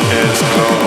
is close.